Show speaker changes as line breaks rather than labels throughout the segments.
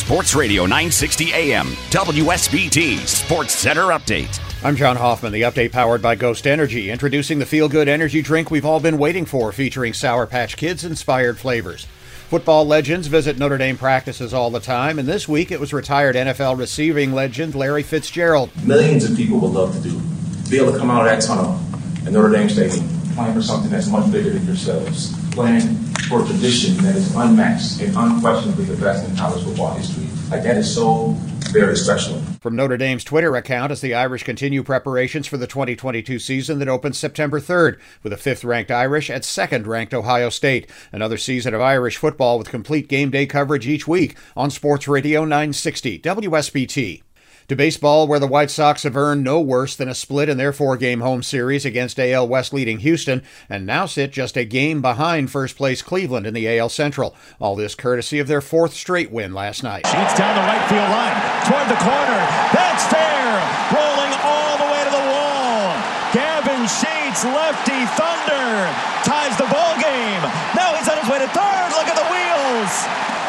Sports Radio 960 AM, WSBT Sports Center Update.
I'm John Hoffman, the update powered by Ghost Energy, introducing the feel good energy drink we've all been waiting for, featuring Sour Patch Kids inspired flavors. Football legends visit Notre Dame practices all the time, and this week it was retired NFL receiving legend Larry Fitzgerald.
Millions of people would love to do. Be able to come out of that tunnel at Notre Dame Stadium, playing for something that's much bigger than yourselves, playing for a tradition that is unmatched and unquestionably the best in college football history. Like that is so very special.
From Notre Dame's Twitter account, as the Irish continue preparations for the 2022 season that opens September 3rd, with a fifth ranked Irish at second ranked Ohio State. Another season of Irish football with complete game day coverage each week on Sports Radio 960 WSBT to baseball, where the White Sox have earned no worse than a split in their four game home series against AL West leading Houston, and now sit just a game behind first place Cleveland in the AL Central. All this courtesy of their fourth straight win last night.
Sheets down the right field line, toward the corner. That's fair! Rolling all the way to the wall. Gavin Sheets, lefty thunder, ties the ball game. Now he's on his way to third. Look at the wheels.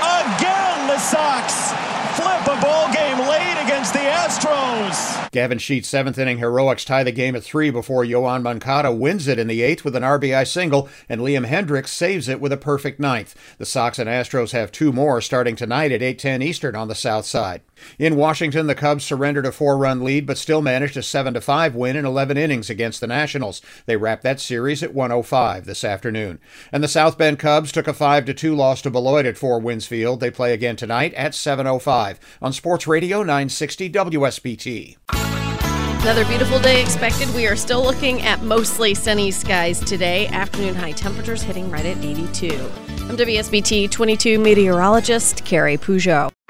Again, the Sox flip a ball game late against the Astros.
Gavin Sheets' seventh inning heroics tie the game at three before Yoan Moncada wins it in the eighth with an RBI single, and Liam Hendriks saves it with a perfect ninth. The Sox and Astros have two more starting tonight at 8:10 Eastern on the South Side. In Washington, the Cubs surrendered a four-run lead, but still managed a seven-to-five win in 11 innings against the Nationals. They wrapped that series at 105 this afternoon. And the South Bend Cubs took a five-to-two loss to Beloit at Four Winds Field. They play again tonight at 7:05 on Sports Radio 960 WSBT.
Another beautiful day expected. We are still looking at mostly sunny skies today. Afternoon high temperatures hitting right at 82. I'm WSBT 22 meteorologist Carrie Peugeot.